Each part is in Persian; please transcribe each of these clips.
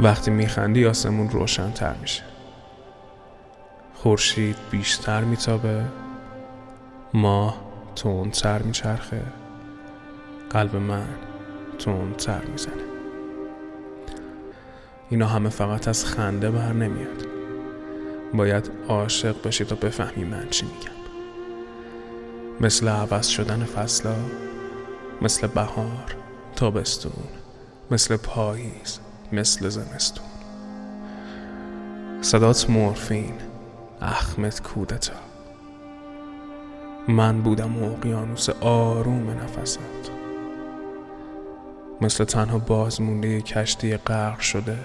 وقتی میخندی آسمون روشنتر میشه. خورشید بیشتر میتابه ماه تندتر میچرخه قلب من تندتر می‌زنه. اینا همه فقط از خنده بر نمیاد. باید عاشق بشی تا بفهمی من چی میگم. مثل عوض شدن فصلا مثل بهار تابستون مثل پاییز. مثل زمستون. صدات مورفین. احمد کودتا. من بودم اقیانوس آروم نفسات مثل تنها بازمونده کشتی غرق شده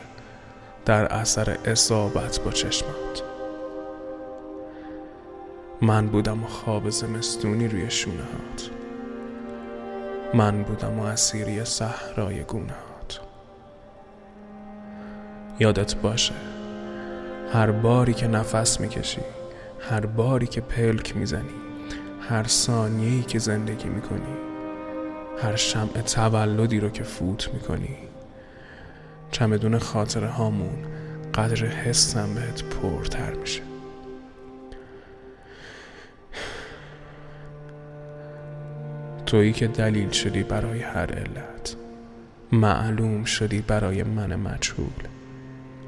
در اثر اصابت با چشمات. من بودم و خواب زمستونی روی شونه هات من بودم و اسیری صحرای گونهات. یادت باشه. هر باری که نفس می‌کشی هر باری که پلک می‌زنی هر ثانیه‌ای که زندگی می‌کنی هر شمع تولدی رو که فوت می‌کنی چمدون خاطره هامون قدر حسم بهت پرتر میشه. تویی که دلیل شدی برای هر علت معلوم شدی برای من مجهول.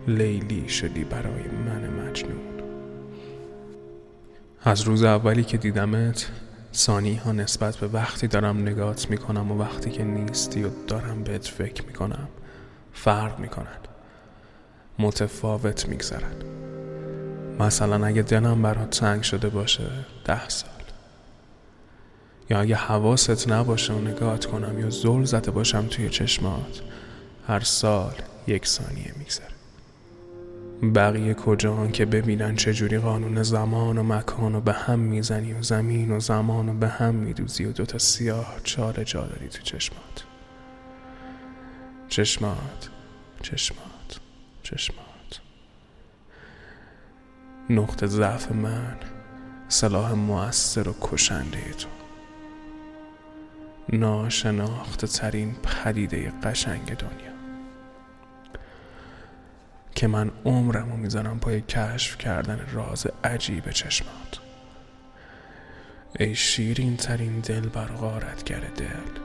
لیلی شدی برای من مجنون. از روز اولی که دیدمت سانی ها نسبت به وقتی دارم نگات می‌کنم و وقتی که نیستی و دارم بهت فکر می‌کنم فرق می‌کنن متفاوت میگذرن مثلا اگه دلم برات تنگ شده باشه ده سال. یا اگه حواست نباشه و نگات کنم یا زل زده باشم توی چشمات هر سال یک ثانیه میگذره. بقیه کجان که ببینن چجوری قانون زمان و مکان و به هم می‌زنی و زمین و زمان و به هم میدوزی و دوتا سیاه چاره جا داری تو چشمات. چشمات چشمات چشمات. نقطه ضعف من سلاح موثر و کشنده تو. ناشناخته ترین پدیده قشنگ دنیا. که من عمرم رو می‌ذارم پای کشف کردن راز عجیب چشمات. ای شیرین ترین دل بر غارتگر دل.